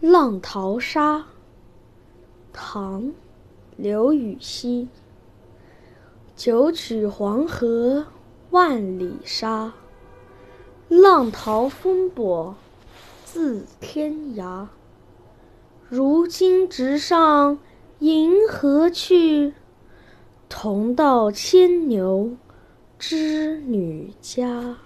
浪淘沙唐刘禹锡。九曲黄河万里沙浪淘风簸自天涯。如今直上银河去同到牵牛织女家。